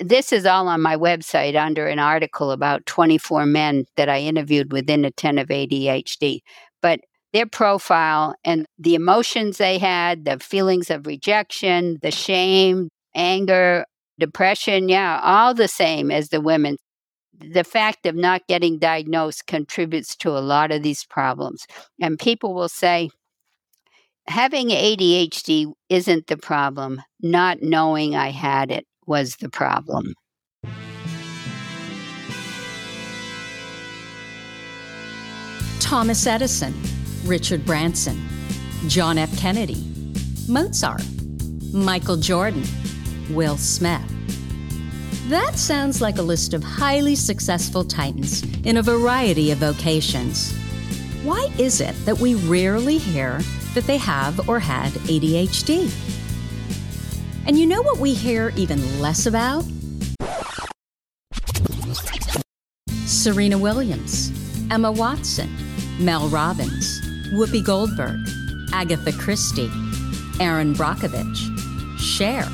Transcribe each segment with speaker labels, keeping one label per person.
Speaker 1: this is all on my website under an article about 24 men that I interviewed with inattentive ADHD. But their profile and the emotions they had, the feelings of rejection, the shame, anger, depression, yeah, all the same as the women. The fact of not getting diagnosed contributes to a lot of these problems. And people will say, having ADHD isn't the problem. Not knowing I had it was the problem.
Speaker 2: Thomas Edison, Richard Branson, John F. Kennedy, Mozart, Michael Jordan, Will Smith. That sounds like a list of highly successful titans in a variety of vocations. Why is it that we rarely hear that they have or had ADHD? And you know what we hear even less about? Serena Williams, Emma Watson, Mel Robbins, Whoopi Goldberg, Agatha Christie, Erin Brockovich, Cher.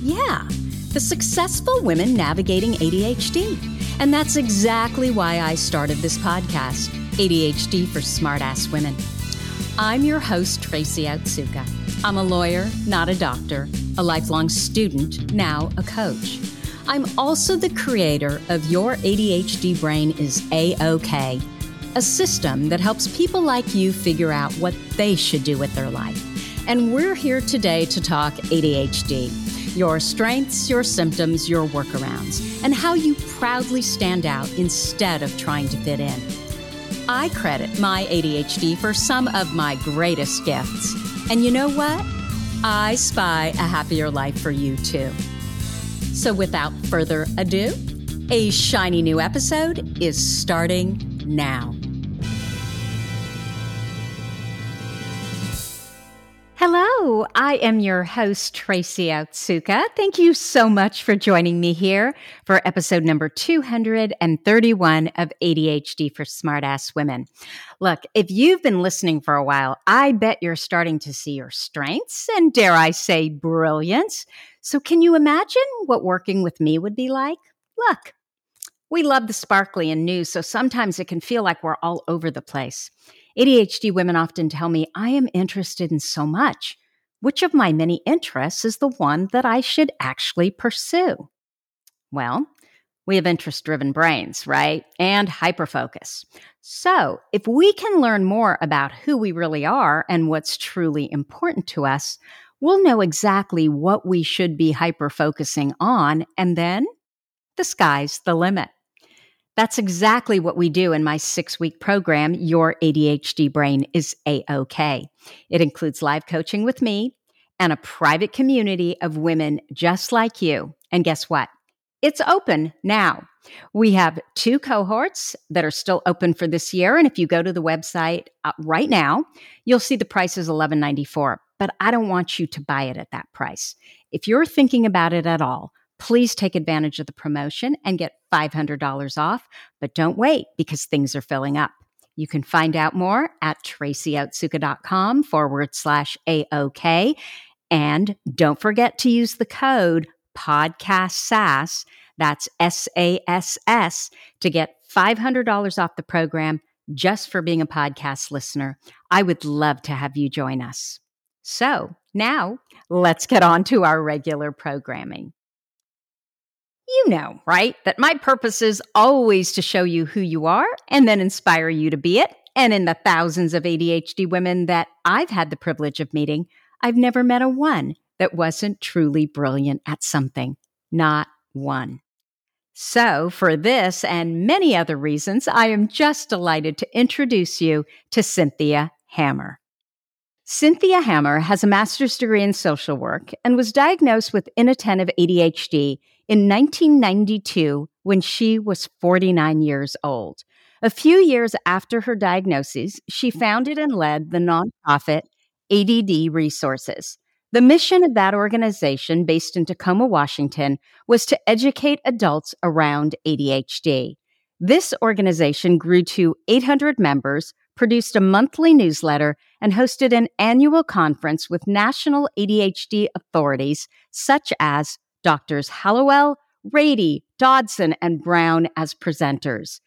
Speaker 2: Yeah, the successful women navigating ADHD. And that's exactly why I started this podcast, ADHD for Smartass Women. I'm your host, Tracy Otsuka. I'm a lawyer, not a doctor, a lifelong student, now a coach. I'm also the creator of Your ADHD Brain is A OK, a system that helps people like you figure out what they should do with their life. And we're here today to talk ADHD your strengths, your symptoms, your workarounds, and how you proudly stand out instead of trying to fit in. I credit my ADHD for some of my greatest gifts. And you know what? I spy a happier life for you too. So without further ado, a shiny new episode is starting now. Hello, I am your host, Tracy Otsuka. Thank you so much for joining me here for episode number 231 of ADHD for Smartass Women. Look, if you've been listening for a while, I bet you're starting to see your strengths and, dare I say, brilliance. So, can you imagine what working with me would be like? Look, we love the sparkly and new, so sometimes it can feel like we're all over the place. ADHD women often tell me I am interested in so much. Which of my many interests is the one that I should actually pursue? Well, we have interest driven brains, right? And hyperfocus. So, if we can learn more about who we really are and what's truly important to us, we'll know exactly what we should be hyperfocusing on, and then the sky's the limit. That's exactly what we do in my six week program, Your ADHD Brain is A OK. It includes live coaching with me and a private community of women just like you. And guess what? It's open now. We have two cohorts that are still open for this year. And if you go to the website uh, right now, you'll see the price is $11.94. But I don't want you to buy it at that price. If you're thinking about it at all, please take advantage of the promotion and get $500 off. But don't wait because things are filling up. You can find out more at tracyotsuka.com forward slash AOK. And don't forget to use the code podcast SASS, that's S A S S, to get $500 off the program just for being a podcast listener. I would love to have you join us. So now let's get on to our regular programming. You know, right? That my purpose is always to show you who you are and then inspire you to be it. And in the thousands of ADHD women that I've had the privilege of meeting, I've never met a one that wasn't truly brilliant at something. Not one. So, for this and many other reasons, I am just delighted to introduce you to Cynthia Hammer. Cynthia Hammer has a master's degree in social work and was diagnosed with inattentive ADHD in 1992 when she was 49 years old. A few years after her diagnosis, she founded and led the nonprofit ADD Resources. The mission of that organization, based in Tacoma, Washington, was to educate adults around ADHD. This organization grew to 800 members, produced a monthly newsletter, and hosted an annual conference with national ADHD authorities such as Doctors Hallowell, Ratey, Dodson, and Brown as presenters.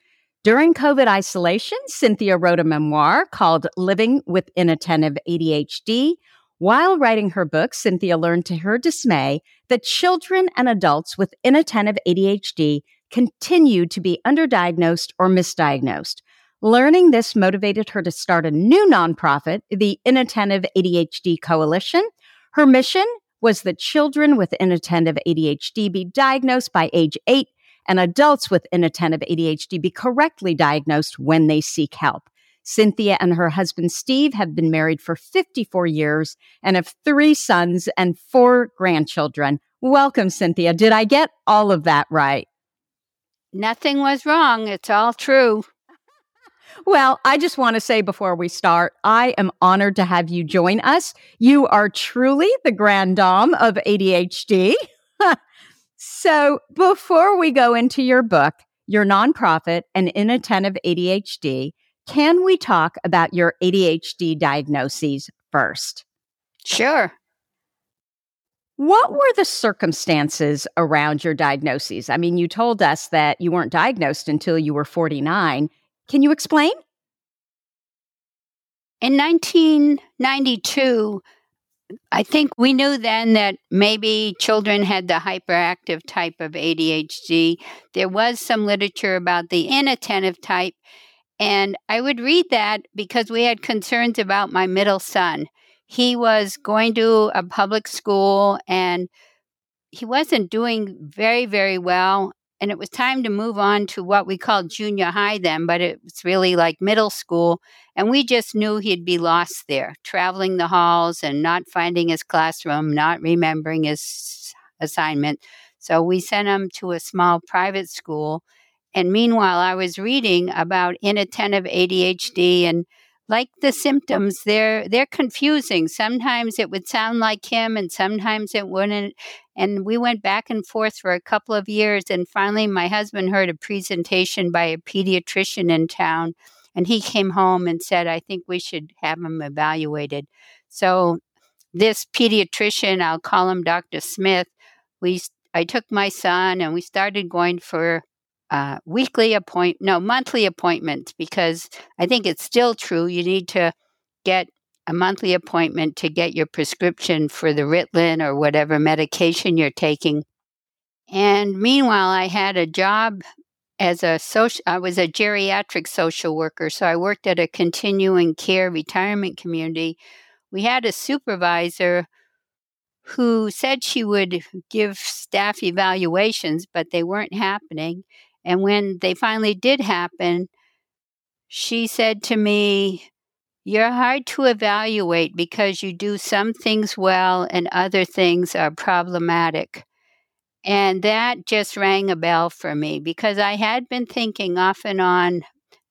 Speaker 2: During COVID isolation, Cynthia wrote a memoir called Living with Inattentive ADHD. While writing her book, Cynthia learned to her dismay that children and adults with inattentive ADHD continue to be underdiagnosed or misdiagnosed. Learning this motivated her to start a new nonprofit, the Inattentive ADHD Coalition. Her mission was that children with inattentive ADHD be diagnosed by age eight and adults with inattentive ADHD be correctly diagnosed when they seek help. Cynthia and her husband Steve have been married for 54 years and have three sons and four grandchildren. Welcome, Cynthia. Did I get all of that right?
Speaker 1: Nothing was wrong. It's all true.
Speaker 2: Well, I just want to say before we start, I am honored to have you join us. You are truly the grand dame of ADHD. so, before we go into your book, your nonprofit, and inattentive ADHD, can we talk about your ADHD diagnoses first?
Speaker 1: Sure.
Speaker 2: What were the circumstances around your diagnoses? I mean, you told us that you weren't diagnosed until you were 49. Can you explain?
Speaker 1: In 1992, I think we knew then that maybe children had the hyperactive type of ADHD. There was some literature about the inattentive type, and I would read that because we had concerns about my middle son. He was going to a public school and he wasn't doing very, very well and it was time to move on to what we called junior high then, but it was really like middle school. And we just knew he'd be lost there, traveling the halls and not finding his classroom, not remembering his assignment. So we sent him to a small private school. And meanwhile, I was reading about inattentive ADHD and like the symptoms they're they're confusing. Sometimes it would sound like him and sometimes it wouldn't. And we went back and forth for a couple of years and finally my husband heard a presentation by a pediatrician in town and he came home and said i think we should have him evaluated. So this pediatrician i'll call him dr smith we i took my son and we started going for uh, weekly appoint no monthly appointments because I think it's still true. You need to get a monthly appointment to get your prescription for the Ritalin or whatever medication you're taking. And meanwhile, I had a job as a social. I was a geriatric social worker, so I worked at a continuing care retirement community. We had a supervisor who said she would give staff evaluations, but they weren't happening. And when they finally did happen, she said to me, You're hard to evaluate because you do some things well and other things are problematic. And that just rang a bell for me because I had been thinking off and on,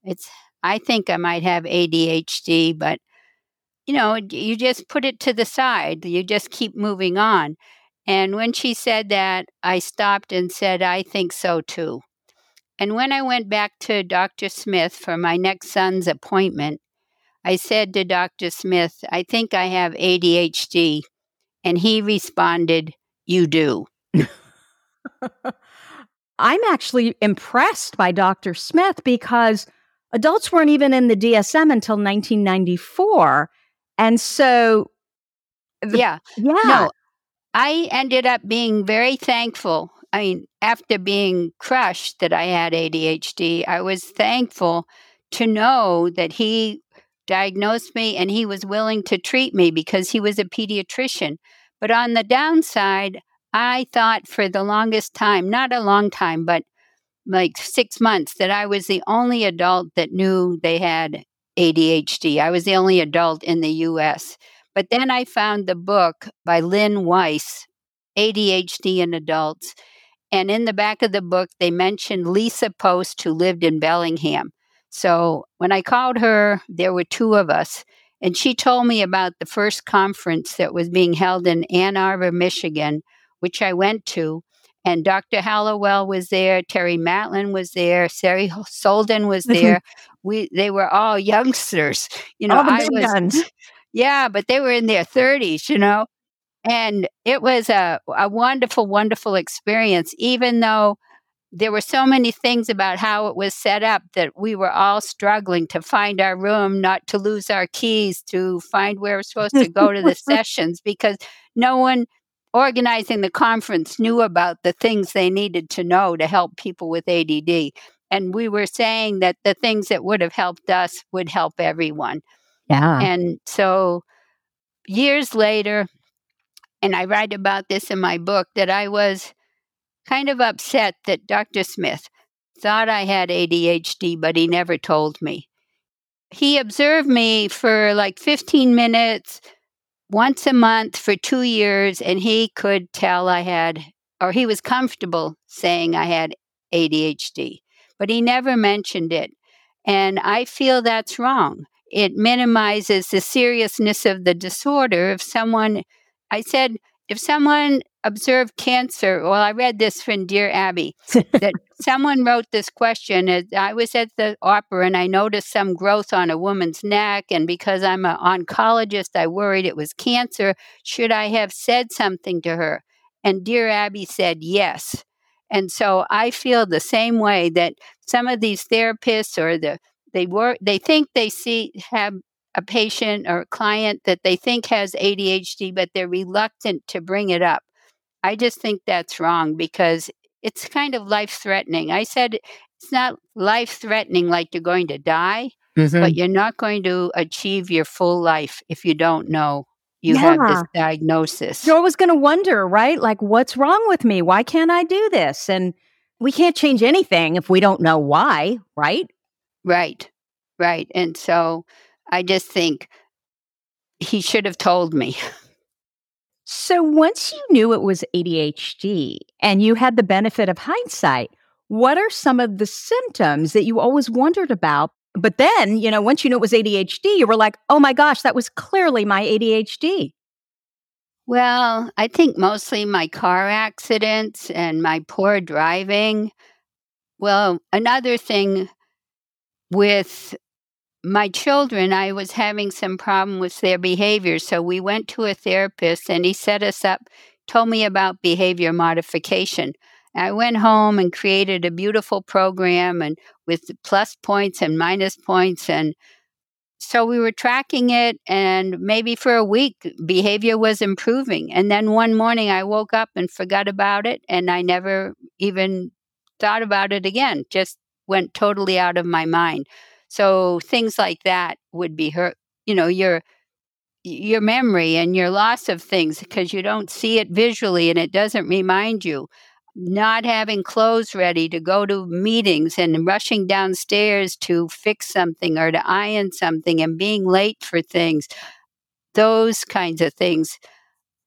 Speaker 1: it's I think I might have ADHD, but you know, you just put it to the side. You just keep moving on. And when she said that, I stopped and said, I think so too. And when I went back to Dr. Smith for my next son's appointment, I said to Dr. Smith, I think I have ADHD. And he responded, You do.
Speaker 2: I'm actually impressed by Dr. Smith because adults weren't even in the DSM until 1994. And so,
Speaker 1: the, yeah. Yeah. No, I ended up being very thankful I mean, after being crushed that I had ADHD, I was thankful to know that he diagnosed me and he was willing to treat me because he was a pediatrician. But on the downside, I thought for the longest time, not a long time, but like six months, that I was the only adult that knew they had ADHD. I was the only adult in the US. But then I found the book by Lynn Weiss, ADHD in Adults. And in the back of the book, they mentioned Lisa Post, who lived in Bellingham. So when I called her, there were two of us. And she told me about the first conference that was being held in Ann Arbor, Michigan, which I went to. And Dr. Hallowell was there, Terry Matlen was there, Sari Solden was mm-hmm. there. we they were all youngsters. You know,
Speaker 2: all the big I was, guns.
Speaker 1: Yeah, but they were in their 30s, you know. And it was a, a wonderful, wonderful experience, even though there were so many things about how it was set up that we were all struggling to find our room, not to lose our keys, to find where we're supposed to go to the sessions because no one organizing the conference knew about the things they needed to know to help people with ADD. And we were saying that the things that would have helped us would help everyone.
Speaker 2: Yeah.
Speaker 1: And so years later, and I write about this in my book, that I was kind of upset that Dr. Smith thought I had ADHD, but he never told me. He observed me for like 15 minutes once a month for two years, and he could tell I had, or he was comfortable saying I had ADHD, but he never mentioned it. And I feel that's wrong. It minimizes the seriousness of the disorder. If someone, I said, if someone observed cancer, well, I read this from Dear Abby, that someone wrote this question. I was at the opera and I noticed some growth on a woman's neck. And because I'm an oncologist, I worried it was cancer. Should I have said something to her? And Dear Abby said yes. And so I feel the same way that some of these therapists or the they work they think they see have a patient or a client that they think has ADHD, but they're reluctant to bring it up. I just think that's wrong because it's kind of life threatening. I said it's not life threatening like you're going to die, mm-hmm. but you're not going to achieve your full life if you don't know you yeah. have this diagnosis.
Speaker 2: You're always going to wonder, right? Like, what's wrong with me? Why can't I do this? And we can't change anything if we don't know why, right?
Speaker 1: Right, right. And so I just think he should have told me.
Speaker 2: So once you knew it was ADHD and you had the benefit of hindsight, what are some of the symptoms that you always wondered about? But then, you know, once you knew it was ADHD, you were like, oh my gosh, that was clearly my ADHD.
Speaker 1: Well, I think mostly my car accidents and my poor driving. Well, another thing with my children, I was having some problem with their behavior. So we went to a therapist and he set us up, told me about behavior modification. I went home and created a beautiful program and with plus points and minus points and so we were tracking it and maybe for a week behavior was improving and then one morning I woke up and forgot about it and I never even thought about it again just went totally out of my mind so things like that would be hurt. You know, your your memory and your loss of things because you don't see it visually and it doesn't remind you. Not having clothes ready to go to meetings and rushing downstairs to fix something or to iron something and being late for things. Those kinds of things.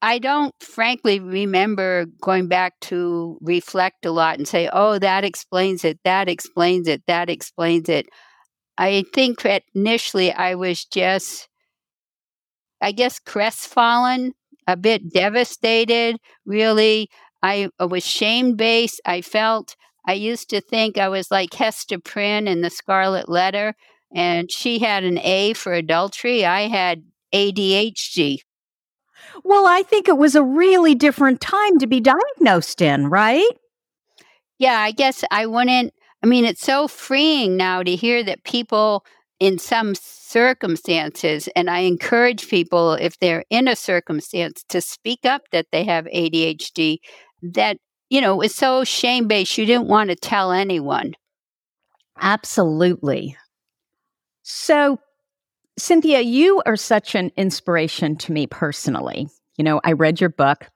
Speaker 1: I don't frankly remember going back to reflect a lot and say, oh, that explains it, that explains it, that explains it. I think that initially I was just, I guess, crestfallen, a bit devastated, really. I, I was shame based. I felt, I used to think I was like Hester Prynne in the Scarlet Letter, and she had an A for adultery. I had ADHD.
Speaker 2: Well, I think it was a really different time to be diagnosed in, right?
Speaker 1: Yeah, I guess I wouldn't I mean, it's so freeing now to hear that people in some circumstances, and I encourage people if they're in a circumstance to speak up that they have ADHD, that, you know, is so shame based, you didn't want to tell anyone.
Speaker 2: Absolutely. So, Cynthia, you are such an inspiration to me personally. You know, I read your book.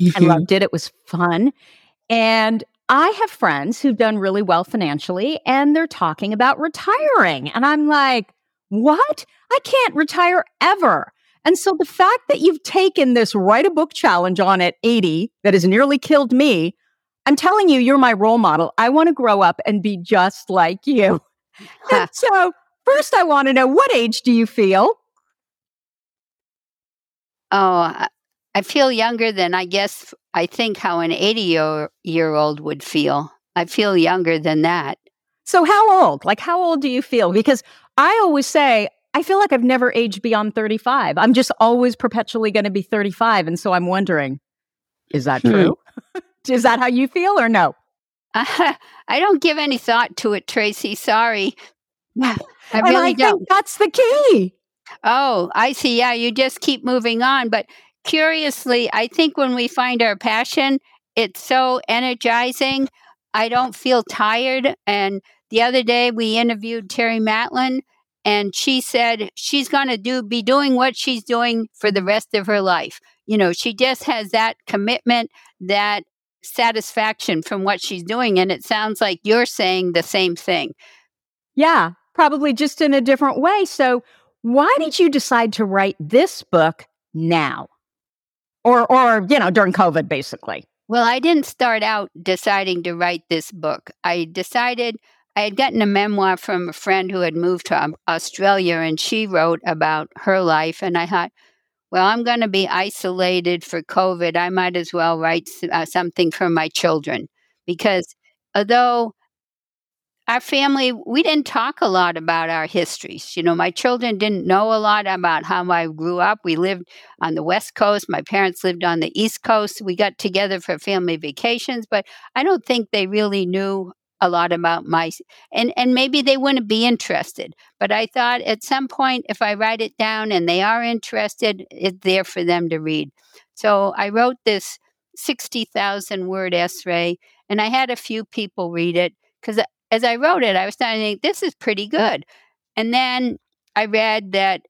Speaker 2: Mm-hmm. I loved it. It was fun. And I have friends who've done really well financially and they're talking about retiring. And I'm like, what? I can't retire ever. And so the fact that you've taken this write a book challenge on at 80 that has nearly killed me, I'm telling you, you're my role model. I want to grow up and be just like you. so, first, I want to know what age do you feel?
Speaker 1: Oh, I feel younger than I guess I think how an 80 year, year old would feel. I feel younger than that.
Speaker 2: So, how old? Like, how old do you feel? Because I always say, I feel like I've never aged beyond 35. I'm just always perpetually going to be 35. And so I'm wondering, is that hmm. true? is that how you feel or no?
Speaker 1: Uh, I don't give any thought to it, Tracy. Sorry.
Speaker 2: I really and I don't. think that's the key.
Speaker 1: Oh, I see. Yeah, you just keep moving on. But curiously, I think when we find our passion, it's so energizing. I don't feel tired. And the other day we interviewed Terry Matlen and she said she's going to do be doing what she's doing for the rest of her life. You know, she just has that commitment, that satisfaction from what she's doing and it sounds like you're saying the same thing.
Speaker 2: Yeah, probably just in a different way. So, why did you decide to write this book now? Or or, you know, during COVID basically?
Speaker 1: Well, I didn't start out deciding to write this book. I decided I had gotten a memoir from a friend who had moved to Australia and she wrote about her life. And I thought, well, I'm going to be isolated for COVID. I might as well write uh, something for my children because although our family, we didn't talk a lot about our histories. You know, my children didn't know a lot about how I grew up. We lived on the West Coast. My parents lived on the East Coast. We got together for family vacations, but I don't think they really knew a lot about my and and maybe they wouldn't be interested but i thought at some point if i write it down and they are interested it's there for them to read so i wrote this 60,000 word essay and i had a few people read it because as I wrote it, I was starting to think, this is pretty good. And then I read that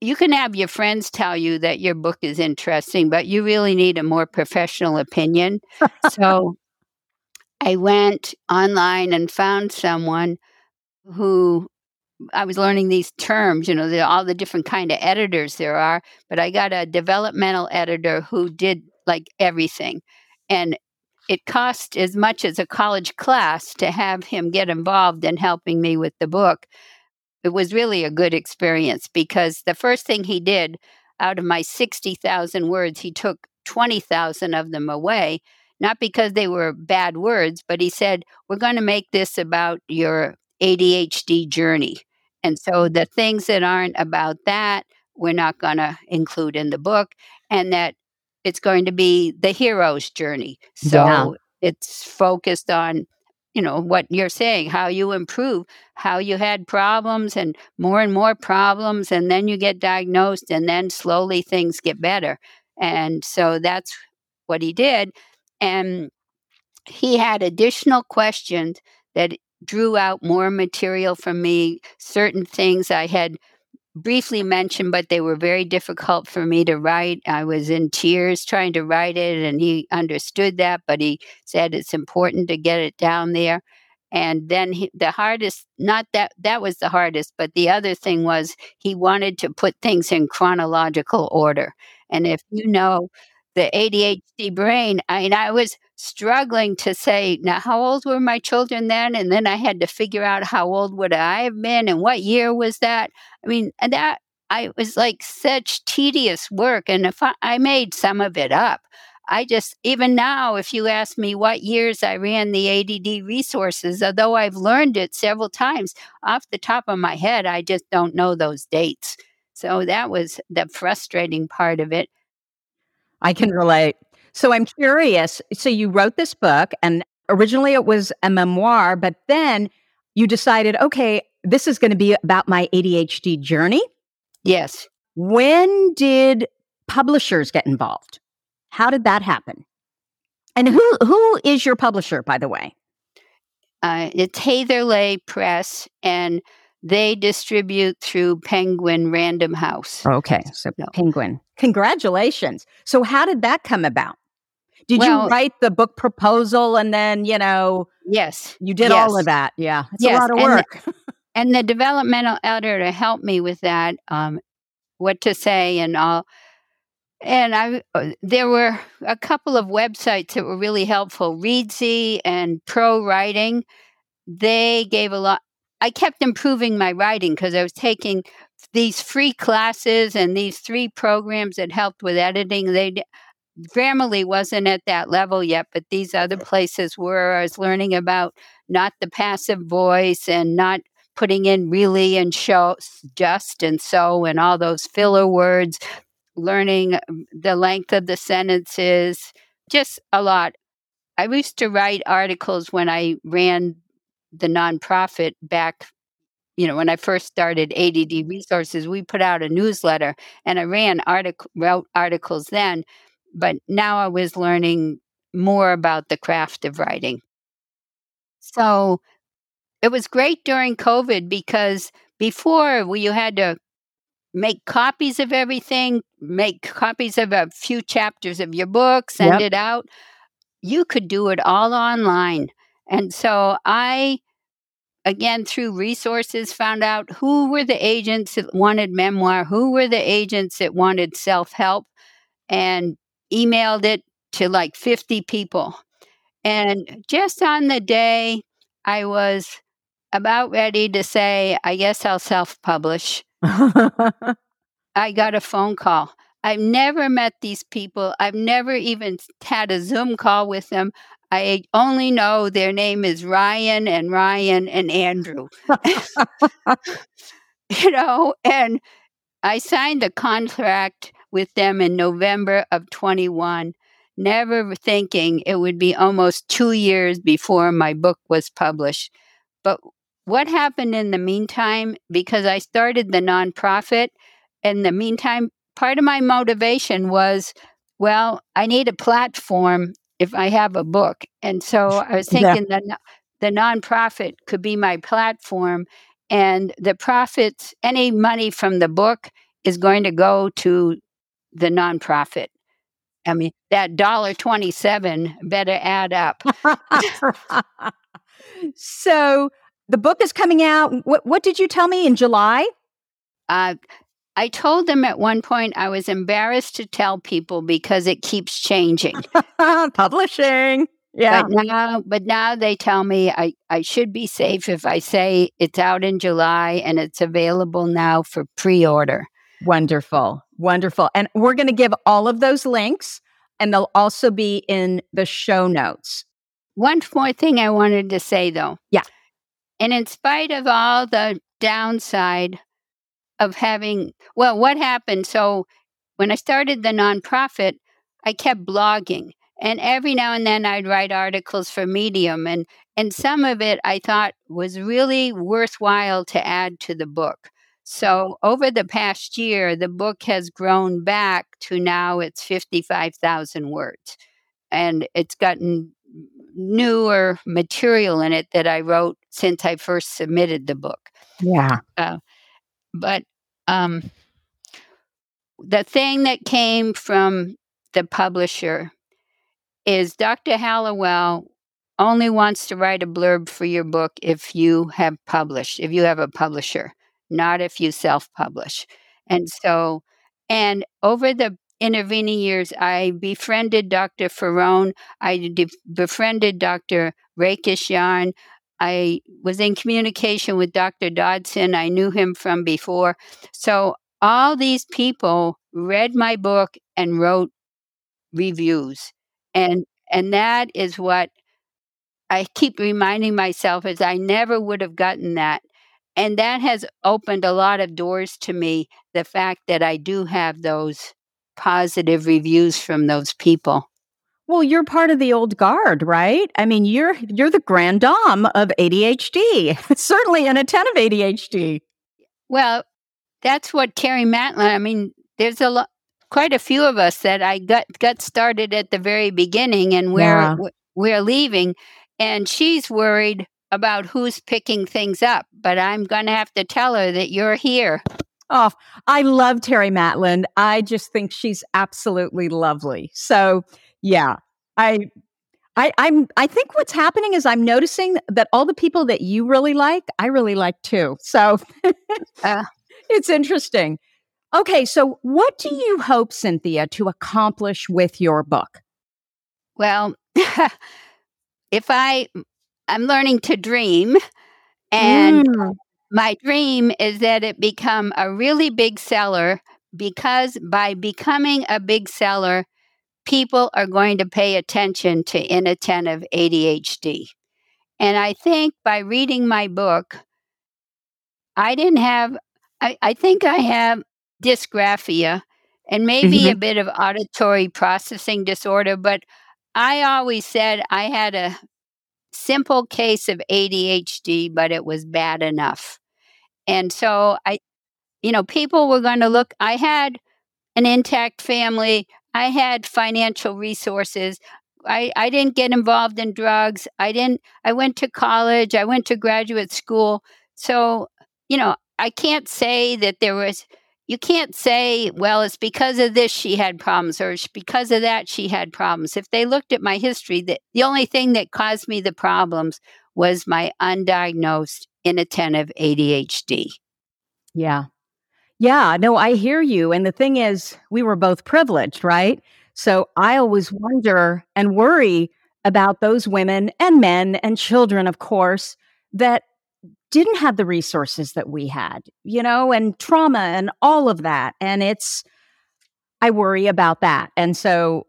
Speaker 1: you can have your friends tell you that your book is interesting, but you really need a more professional opinion. so I went online and found someone who I was learning these terms, you know, all the different kind of editors there are, but I got a developmental editor who did like everything. And it cost as much as a college class to have him get involved in helping me with the book. It was really a good experience because the first thing he did out of my 60,000 words, he took 20,000 of them away, not because they were bad words, but he said, We're going to make this about your ADHD journey. And so the things that aren't about that, we're not going to include in the book. And that it's going to be the hero's journey. So yeah. it's focused on, you know, what you're saying, how you improve, how you had problems and more and more problems, and then you get diagnosed, and then slowly things get better. And so that's what he did. And he had additional questions that drew out more material from me, certain things I had briefly mentioned, but they were very difficult for me to write. I was in tears trying to write it, and he understood that, but he said it's important to get it down there. And then he, the hardest, not that that was the hardest, but the other thing was he wanted to put things in chronological order. And if you know the ADHD brain, I mean, I was struggling to say, now, how old were my children then? And then I had to figure out how old would I have been and what year was that? I mean, that I was like such tedious work. And if I, I made some of it up, I just, even now, if you ask me what years I ran the ADD resources, although I've learned it several times off the top of my head, I just don't know those dates. So that was the frustrating part of it.
Speaker 2: I can relate. So I'm curious. So you wrote this book, and originally it was a memoir, but then you decided, okay, this is going to be about my ADHD journey.
Speaker 1: Yes.
Speaker 2: When did publishers get involved? How did that happen? And who who is your publisher, by the way?
Speaker 1: Uh, it's Hatherleigh Press, and they distribute through Penguin Random House.
Speaker 2: Okay, so no. Penguin. Congratulations. So, how did that come about? Did well, you write the book proposal and then, you know?
Speaker 1: Yes.
Speaker 2: You did
Speaker 1: yes.
Speaker 2: all of that. Yeah. It's yes. a lot of work.
Speaker 1: And the, and the developmental editor helped me with that, um, what to say and all. And I, uh, there were a couple of websites that were really helpful. Reedsy and Pro Writing, they gave a lot. I kept improving my writing because I was taking these free classes and these three programs that helped with editing. They Grammarly wasn't at that level yet, but these other places were. I was learning about not the passive voice and not putting in really and show, just and so, and all those filler words, learning um, the length of the sentences, just a lot. I used to write articles when I ran the nonprofit back you know, when I first started ADD Resources, we put out a newsletter and I ran article wrote articles then, but now I was learning more about the craft of writing. So it was great during COVID because before we, you had to make copies of everything, make copies of a few chapters of your book, send yep. it out. You could do it all online. And so I again through resources found out who were the agents that wanted memoir who were the agents that wanted self-help and emailed it to like 50 people and just on the day i was about ready to say i guess i'll self-publish i got a phone call I've never met these people. I've never even had a Zoom call with them. I only know their name is Ryan and Ryan and Andrew. you know, and I signed a contract with them in November of 21, never thinking it would be almost two years before my book was published. But what happened in the meantime, because I started the nonprofit, in the meantime, part of my motivation was well, I need a platform if I have a book. And so I was thinking yeah. that the nonprofit could be my platform, and the profits, any money from the book, is going to go to the nonprofit. I mean, that dollar twenty-seven better add up.
Speaker 2: so the book is coming out. What, what did you tell me in July?
Speaker 1: Uh, I told them at one point I was embarrassed to tell people because it keeps changing.
Speaker 2: Publishing. Yeah.
Speaker 1: But now, but now they tell me I, I should be safe if I say it's out in July and it's available now for pre order.
Speaker 2: Wonderful. Wonderful. And we're going to give all of those links and they'll also be in the show notes.
Speaker 1: One more thing I wanted to say though.
Speaker 2: Yeah.
Speaker 1: And in spite of all the downside of having, well, what happened? So when I started the nonprofit, I kept blogging. And every now and then I'd write articles for Medium. And, and some of it I thought was really worthwhile to add to the book. So over the past year, the book has grown back to now it's 55,000 words. And it's gotten newer material in it that I wrote since I first submitted the book.
Speaker 2: Yeah. Uh,
Speaker 1: but um, the thing that came from the publisher is Dr. Hallowell only wants to write a blurb for your book if you have published, if you have a publisher, not if you self publish. And mm. so, and over the intervening years, I befriended Dr. Faraone, I de- befriended Dr. Rakesh Jain, I was in communication with Dr. Dodson. I knew him from before. So all these people read my book and wrote reviews. And and that is what I keep reminding myself is I never would have gotten that. And that has opened a lot of doors to me, the fact that I do have those positive reviews from those people.
Speaker 2: Well, you're part of the old guard, right? I mean, you're you're the grand dame of ADHD. Certainly an of ADHD.
Speaker 1: Well, that's what Carrie Matlen. I mean, there's a lot, quite a few of us that I got got started at the very beginning, and we're yeah. we're leaving, and she's worried about who's picking things up. But I'm going to have to tell her that you're here.
Speaker 2: Oh, I love Terry Matlen. I just think she's absolutely lovely. So yeah. I I, I'm I think what's happening is I'm noticing that all the people that you really like, I really like too. So uh, it's interesting. Okay, so what do you hope, Cynthia, to accomplish with your book?
Speaker 1: Well, if I I'm learning to dream and mm. my dream is that it become a really big seller because by becoming a big seller people are going to pay attention to inattentive ADHD. And I think by reading my book, I didn't have, I, I think I have dysgraphia and maybe mm-hmm. a bit of auditory processing disorder, but I always said I had a simple case of ADHD, but it was bad enough. And so I, you know, people were going to look, I had an intact family, I had financial resources. I, I didn't get involved in drugs. I didn't, I went to college, I went to graduate school. So, you know, I can't say that there was, you can't say, well, it's because of this she had problems or because of that she had problems. If they looked at my history, that the only thing that caused me the problems was my undiagnosed inattentive ADHD.
Speaker 2: Yeah. Yeah, no, I hear you. And the thing is, we were both privileged, right? So I always wonder and worry about those women and men and children, of course, that didn't have the resources that we had, you know, and trauma and all of that. And it's, I worry about that. And so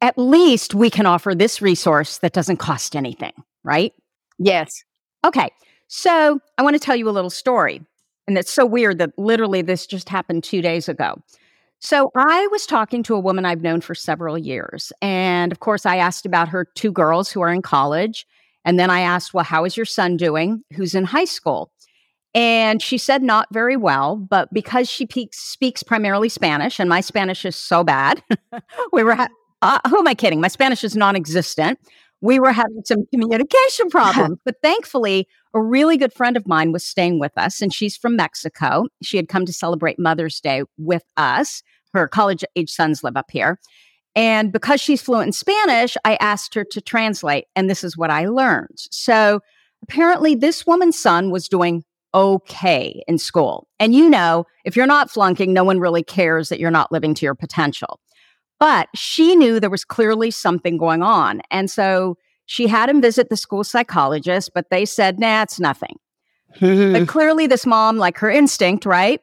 Speaker 2: at least we can offer this resource that doesn't cost anything, right?
Speaker 1: Yes.
Speaker 2: Okay. So I want to tell you a little story. And it's so weird that literally this just happened two days ago. So I was talking to a woman I've known for several years. And of course, I asked about her two girls who are in college. And then I asked, Well, how is your son doing? Who's in high school? And she said not very well, but because she speaks primarily Spanish, and my Spanish is so bad, we were, ha- uh, who am I kidding? My Spanish is non existent. We were having some communication problems, but thankfully, a really good friend of mine was staying with us, and she's from Mexico. She had come to celebrate Mother's Day with us her college age sons live up here. And because she's fluent in Spanish, I asked her to translate, and this is what I learned. So apparently, this woman's son was doing okay in school. And you know, if you're not flunking, no one really cares that you're not living to your potential. But she knew there was clearly something going on. And so she had him visit the school psychologist, but they said, nah, it's nothing. but clearly, this mom, like her instinct, right?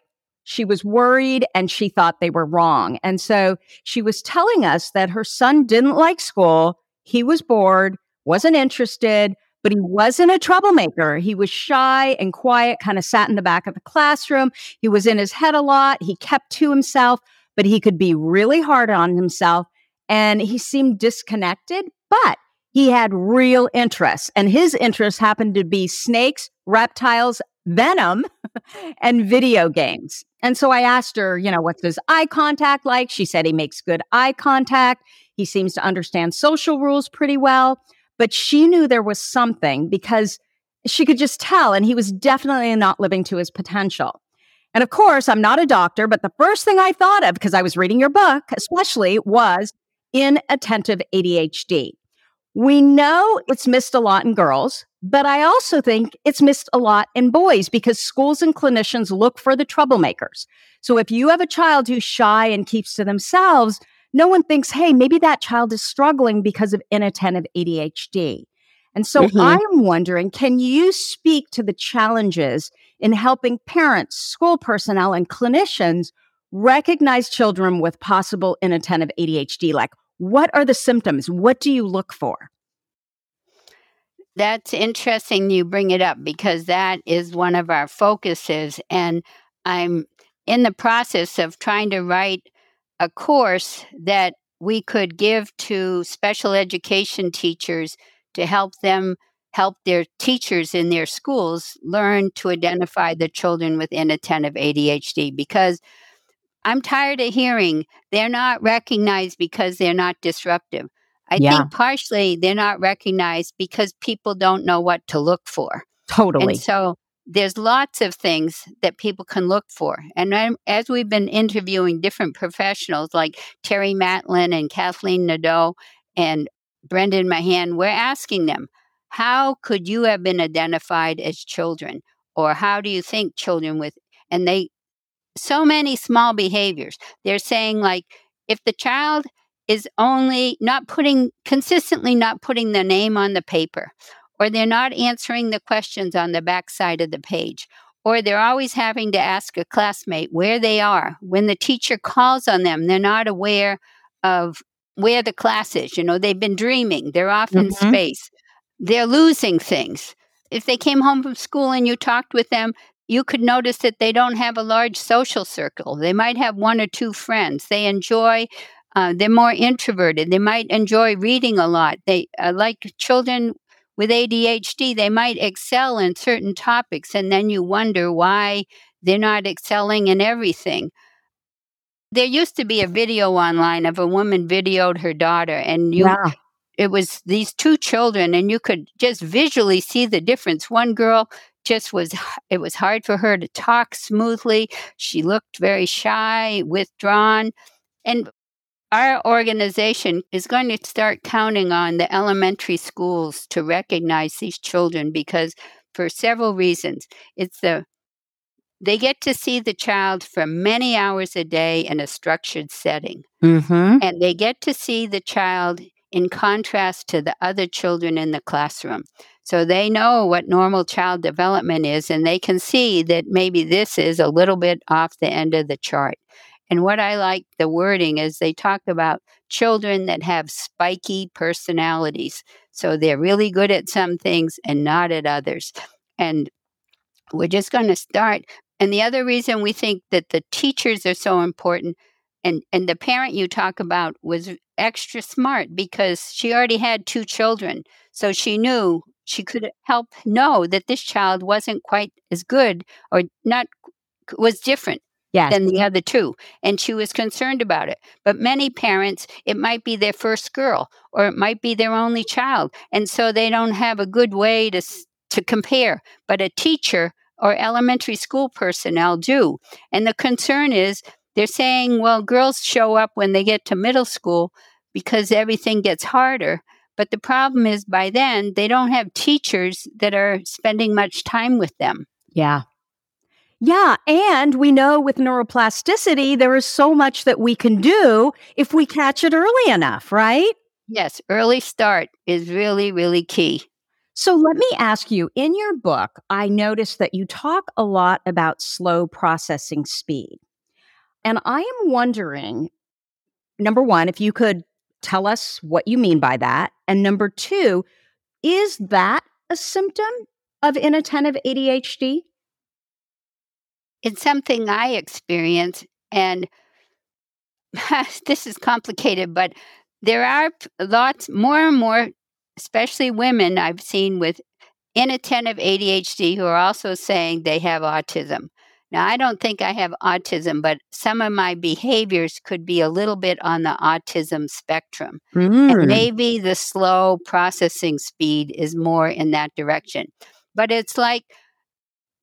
Speaker 2: She was worried and she thought they were wrong. And so she was telling us that her son didn't like school. He was bored, wasn't interested, but he wasn't a troublemaker. He was shy and quiet, kind of sat in the back of the classroom. He was in his head a lot. He kept to himself, but he could be really hard on himself. And he seemed disconnected, but he had real interests. And his interests happened to be snakes, reptiles, venom, and video games. And so I asked her, you know, what's his eye contact like? She said he makes good eye contact. He seems to understand social rules pretty well. But she knew there was something because she could just tell, and he was definitely not living to his potential. And of course, I'm not a doctor, but the first thing I thought of, because I was reading your book, especially, was inattentive ADHD. We know it's missed a lot in girls, but I also think it's missed a lot in boys because schools and clinicians look for the troublemakers. So if you have a child who's shy and keeps to themselves, no one thinks, hey, maybe that child is struggling because of inattentive ADHD. And so mm-hmm. I'm wondering, can you speak to the challenges in helping parents, school personnel, and clinicians recognize children with possible inattentive ADHD? Like, what are the symptoms? What do you look for?
Speaker 1: That's interesting you bring it up because that is one of our focuses. And I'm in the process of trying to write a course that we could give to special education teachers to help them help their teachers in their schools learn to identify the children with inattentive ADHD because I'm tired of hearing they're not recognized because they're not disruptive. I yeah. think partially they're not recognized because people don't know what to look for.
Speaker 2: Totally.
Speaker 1: And so there's lots of things that people can look for. And as we've been interviewing different professionals like Terry Matlen and Kathleen Nadeau and Brendan Mahan, we're asking them, how could you have been identified as children? Or how do you think children with, and they, so many small behaviors. They're saying, like, if the child is only not putting consistently not putting the name on the paper or they're not answering the questions on the back side of the page or they're always having to ask a classmate where they are when the teacher calls on them they're not aware of where the class is you know they've been dreaming they're off mm-hmm. in space they're losing things if they came home from school and you talked with them you could notice that they don't have a large social circle. They might have one or two friends. They enjoy, uh, they're more introverted. They might enjoy reading a lot. They, uh, like children with ADHD, they might excel in certain topics, and then you wonder why they're not excelling in everything. There used to be a video online of a woman videoed her daughter, and you
Speaker 2: Yeah.
Speaker 1: it was these two children and you could just visually see the difference one girl just was it was hard for her to talk smoothly she looked very shy withdrawn and our organization is going to start counting on the elementary schools to recognize these children because for several reasons it's the they get to see the child for many hours a day in a structured setting
Speaker 2: Mm-hmm.
Speaker 1: and they get to see the child in contrast to the other children in the classroom. So they know what normal child development is, and they can see that maybe this is a little bit off the end of the chart. And what I like the wording is they talk about children that have spiky personalities. So they're really good at some things and not at others. And we're just going to start. And the other reason we think that the teachers are so important and and the parent you talk about was extra smart because she already had two children so she knew she could help know that this child wasn't quite as good or not was different
Speaker 2: Yes.
Speaker 1: than the other two and she was concerned about it but many parents it might be their first girl or it might be their only child and so they don't have a good way to to compare but a teacher or elementary school personnel do and the concern is they're saying, well, girls show up when they get to middle school because everything gets harder. But the problem is by then, they don't have teachers that are spending much time with them.
Speaker 2: Yeah. Yeah. And we know with neuroplasticity, there is so much that we can do if we catch it early enough, right?
Speaker 1: Yes, early start is really, really key.
Speaker 2: So let me ask you in your book, I noticed that you talk a lot about slow processing speed. And I am wondering number one, if you could tell us what you mean by that. And number two, is that a symptom of inattentive ADHD?
Speaker 1: It's something I experience, and this is complicated, but there are lots more and more, especially women I've seen with inattentive ADHD who are also saying they have autism. Now, I don't think I have autism, but some of my behaviors could be a little bit on the autism spectrum.
Speaker 2: Mm.
Speaker 1: And maybe the slow processing speed is more in that direction. But it's like,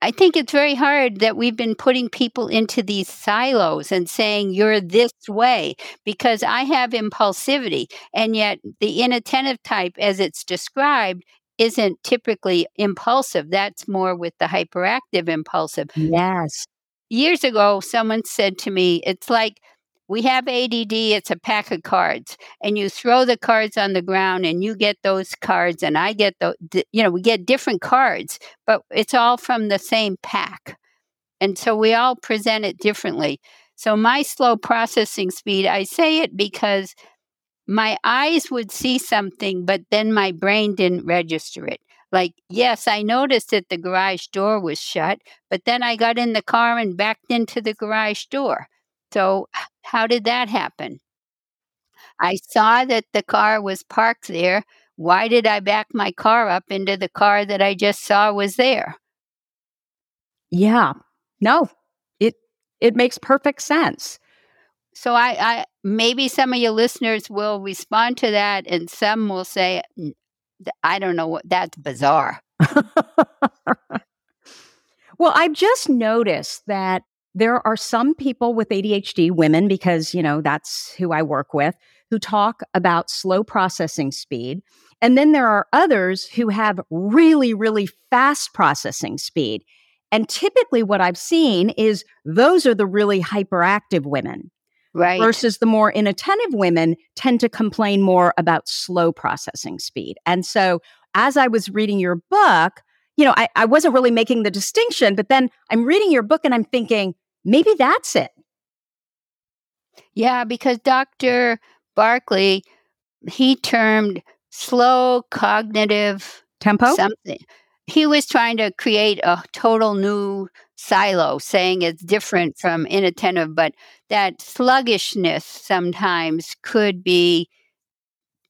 Speaker 1: I think it's very hard that we've been putting people into these silos and saying, you're this way, because I have impulsivity. And yet, the inattentive type, as it's described, isn't typically impulsive. That's more with the hyperactive impulsive
Speaker 2: Yes.
Speaker 1: years ago, someone said to me, it's like we have ADD, it's a pack of cards, and you throw the cards on the ground and you get those cards, and I get the, you know, we get different cards, but it's all from the same pack. And so we all present it differently. So my slow processing speed, I say it because my eyes would see something, but then my brain didn't register it. Like, yes, I noticed that the garage door was shut, but then I got in the car and backed into the garage door. So, how did that happen? I saw that the car was parked there. Why did I back my car up into the car that I just saw was there?
Speaker 2: Yeah. No. It it makes perfect sense.
Speaker 1: So I, I maybe some of your listeners will respond to that, and some will say, "I don't know what that's bizarre."
Speaker 2: well, I've just noticed that there are some people with ADHD, women, because, you know, that's who I work with, who talk about slow processing speed. And then there are others who have really, really fast processing speed. And typically, what I've seen is those are the really hyperactive women
Speaker 1: Right?
Speaker 2: versus the more inattentive women tend to complain more about slow processing speed. And so as I was reading your book, you know, I, I wasn't really making the distinction, but then I'm reading your book and I'm thinking, maybe that's it.
Speaker 1: Yeah, because Dr. Barkley, he termed slow cognitive
Speaker 2: Tempo?
Speaker 1: something. he was trying to create a total new silo, saying it's different from inattentive, but that sluggishness sometimes could be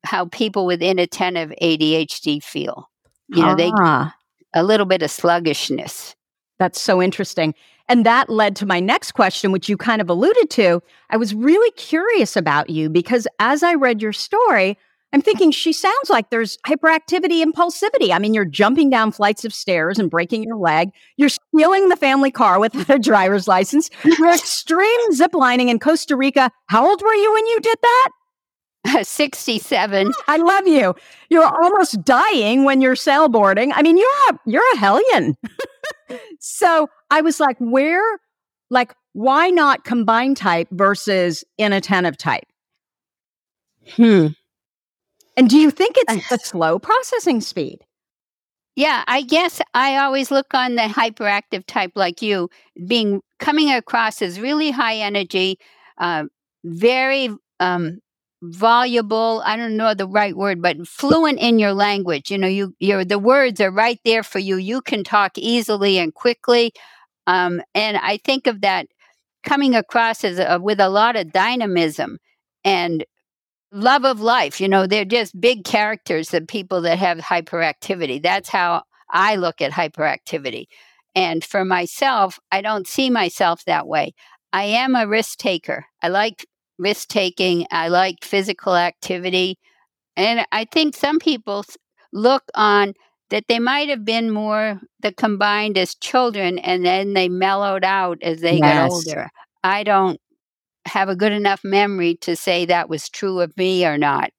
Speaker 1: how people with inattentive ADHD feel. You know, they
Speaker 2: Ah,
Speaker 1: a little bit of sluggishness.
Speaker 2: that's so interesting. And that led to my next question, which you kind of alluded to. I was really curious about you because as I read your story, I'm thinking she sounds like there's hyperactivity, impulsivity. I mean, you're jumping down flights of stairs and breaking your leg. You're stealing the family car without a driver's license. You're extreme ziplining in Costa Rica. How old were you when you did that?
Speaker 1: 67.
Speaker 2: I love you. You're almost dying when you're sailboarding. I mean, you're a you're a hellion. so I was like, where, like, why not combined type versus inattentive type?
Speaker 1: Hmm.
Speaker 2: And do you think it's the slow processing speed?
Speaker 1: Yeah, I guess I always look on the hyperactive type like you, being coming across as really high energy, uh, very um, voluble. I don't know the right word, but fluent in your language. You know, you your the words are right there for you. You can talk easily and quickly, um, and I think of that coming across as a, with a lot of dynamism and love of life. You know, they're just big characters, the people that have hyperactivity. That's how I look at hyperactivity. And for myself, I don't see myself that way. I am a risk taker. I like risk taking, I like physical activity. And I think some people look on that they might have been more the combined as children and then they mellowed out as they got older. I don't have a good enough memory to say that was true of me or not.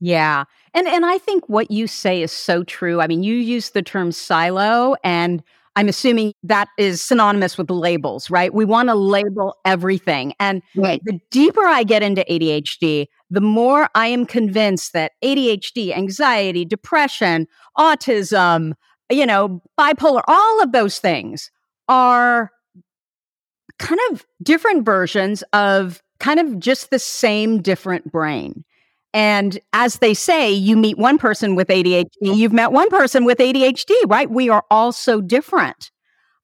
Speaker 2: Yeah. And and I think what you say is so true. I mean, you use the term silo and I'm assuming that is synonymous with labels, right? We want to label everything. And
Speaker 1: Right.
Speaker 2: the deeper I get into ADHD, the more I am convinced that ADHD, anxiety, depression, autism, you know, bipolar, all of those things are kind of different versions of kind of just the same different brain. And as they say, you meet one person with ADHD, you've met one person with ADHD, right? We are all so different.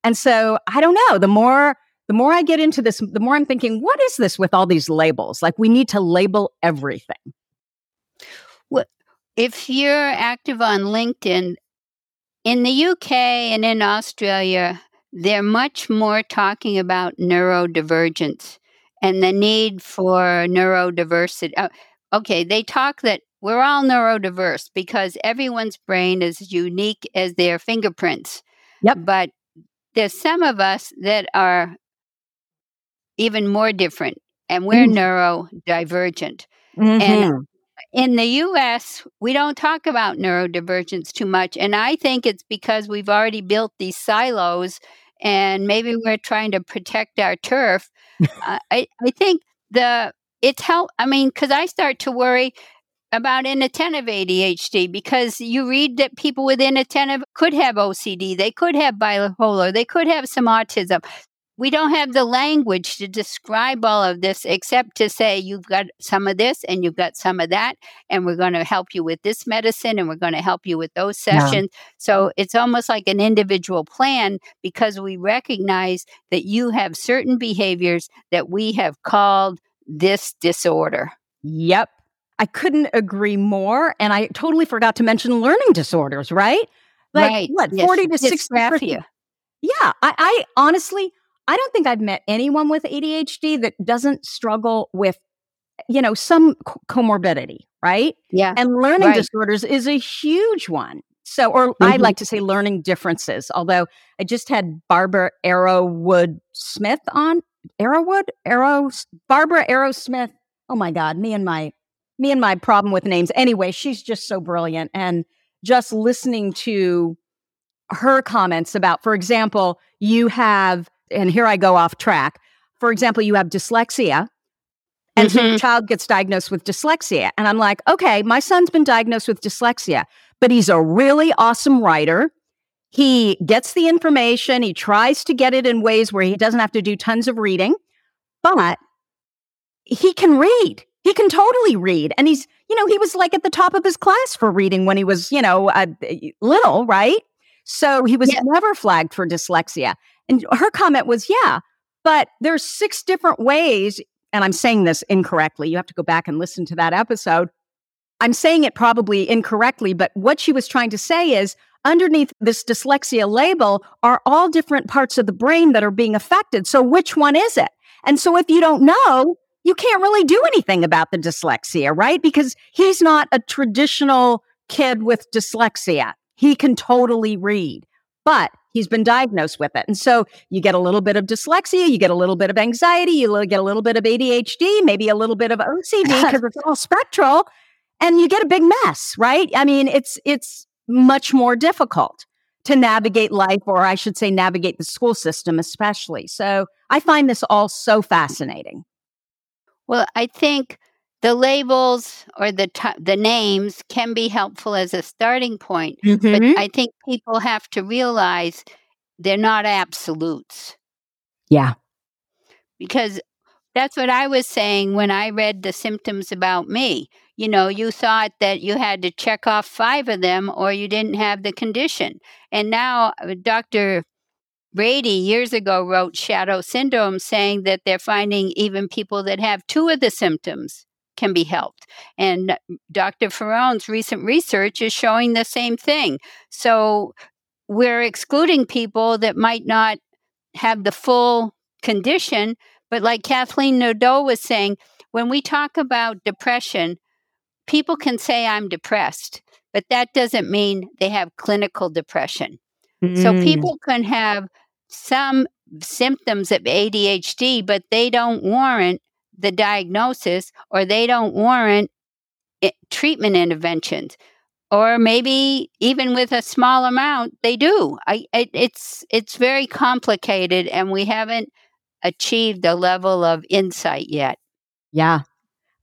Speaker 2: And so I don't know, the more the more I get into this, the more I'm thinking, what is this with all these labels? Like we need to label everything.
Speaker 1: Well, If you're active on LinkedIn, in the UK and in Australia, they're much more talking about neurodivergence and the need for neurodiversity. Uh, okay, they talk that we're all neurodiverse because everyone's brain is unique as their fingerprints.
Speaker 2: Yep.
Speaker 1: But there's some of us that are even more different, and we're
Speaker 2: Mm.
Speaker 1: neurodivergent.
Speaker 2: Mhm.
Speaker 1: And in the US, we don't talk about neurodivergence too much. And I think it's because we've already built these silos and maybe we're trying to protect our turf. Uh, I, I think the it's help. I mean, because I start to worry about inattentive ADHD because you read that people with inattentive could have OCD, they could have bipolar, they could have some autism. We don't have the language to describe all of this except to say you've got some of this and you've got some of that, and we're going to help you with this medicine and we're going to help you with those
Speaker 2: Yeah.
Speaker 1: sessions. So it's almost like an individual plan because we recognize that you have certain behaviors that we have called this disorder.
Speaker 2: Yep. I couldn't agree more. And I totally forgot to mention learning disorders, right? Like
Speaker 1: right.
Speaker 2: what,
Speaker 1: Yes.
Speaker 2: 40 to 60
Speaker 1: scrappy.
Speaker 2: Yeah. I, I honestly, I don't think I've met anyone with ADHD that doesn't struggle with, you know, some co- comorbidity, right?
Speaker 1: Yeah.
Speaker 2: And learning
Speaker 1: Right.
Speaker 2: disorders is a huge one. So, or I
Speaker 1: Mhm.
Speaker 2: like to say learning differences, although I just had Barbara Arrowwood Smith on. Arrowwood? Arrow? Barbara Arrow Smith. Oh my God, me and my me and my problem with names. Anyway, she's just so brilliant. And just listening to her comments about, for example, you have, and here I go off track. For example, you have dyslexia. And so your child gets diagnosed with dyslexia. And I'm like, okay, my son's been diagnosed with dyslexia, but he's a really awesome writer. He gets the information, he tries to get it in ways where he doesn't have to do tons of reading, but he can read. He can totally read. And he's, you know, he was like at the top of his class for reading when he was, you know, uh, little, right? So he was yeah. never flagged for dyslexia. And her comment was, yeah, but there's six different ways. And I'm saying this incorrectly. You have to go back and listen to that episode. I'm saying it probably incorrectly, but what she was trying to say is underneath this dyslexia label are all different parts of the brain that are being affected. So which one is it? And so if you don't know, you can't really do anything about the dyslexia, right? Because he's not a traditional kid with dyslexia. He can totally read, but he's been diagnosed with it. And so you get a little bit of dyslexia, you get a little bit of anxiety, you get a little bit of ADHD, maybe a little bit of OCD because it's all spectral, and you get a big mess, right? I mean, it's it's much more difficult to navigate life, or I should say, navigate the school system, especially. So I find this all so fascinating.
Speaker 1: Well, I think the labels or the t- the names can be helpful as a starting point, mm-hmm. but I think people have to realize they're not absolutes.
Speaker 2: Yeah.
Speaker 1: Because that's what I was saying when I read the symptoms about me. You know, you thought that you had to check off five of them or you didn't have the condition. And now uh, Dr. Ratey years ago wrote Shadow Syndrome, saying that they're finding even people that have two of the symptoms can be helped. And Dr. Faraone's recent research is showing the same thing. So we're excluding people that might not have the full condition. But like Kathleen Nadeau was saying, when we talk about depression, people can say, I'm depressed, but that doesn't mean they have clinical depression. Mm. So people can have some symptoms of ADHD, but they don't warrant the diagnosis or they don't warrant it, treatment interventions. Or maybe even with a small amount, they do. I, it, it's it's very complicated, and we haven't achieved a level of insight yet.
Speaker 2: Yeah,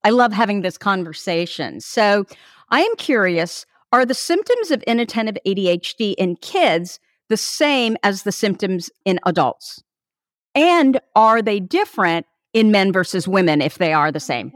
Speaker 2: I love having this conversation. So, I am curious: Are the symptoms of inattentive ADHD in kids the same as the symptoms in adults? And are they different in men versus women if they are the same?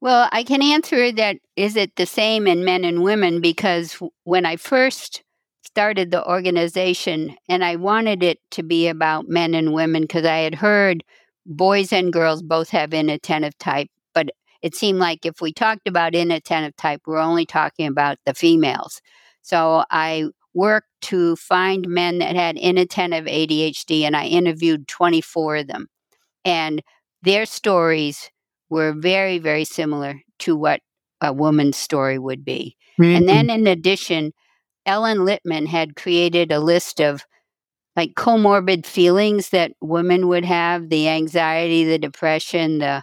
Speaker 1: Well, I can answer that is it the same in men and women because when I first started the organization and I wanted it to be about men and women because I had heard boys and girls both have inattentive type, but it seemed like if we talked about inattentive type, we're only talking about the females. So I worked to find men that had inattentive ADHD, and I interviewed 24 of them. And their stories were very, very similar to what a woman's story would be. Mm-hmm. And then, in addition, Ellen Littman had created a list of like comorbid feelings that women would have the anxiety, the depression, the,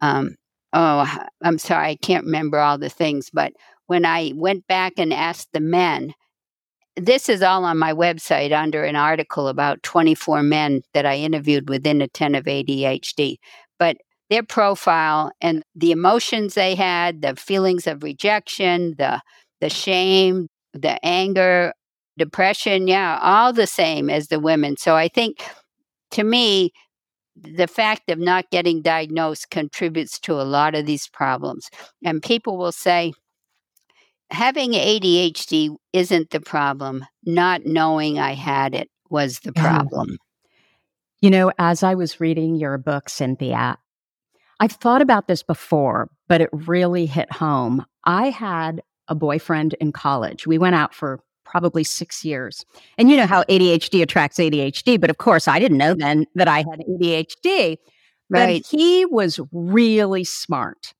Speaker 1: um, oh, I'm sorry, I can't remember all the things. But when I went back and asked the men, this is all on my website under an article about 24 men that I interviewed with inattentive ADHD. But their profile and the emotions they had, the feelings of rejection, the the shame, the anger, depression, yeah, all the same as the women. So I think to me, the fact of not getting diagnosed contributes to a lot of these problems. And people will say, having ADHD isn't the problem. Not knowing I had it was the mm-hmm. problem.
Speaker 2: You know, as I was reading your book, Cynthia, I've thought about this before, but it really hit home. I had a boyfriend in college. We went out for probably six years. And you know how ADHD attracts ADHD, but of course, I didn't know then that I had ADHD. Right. But he was really smart.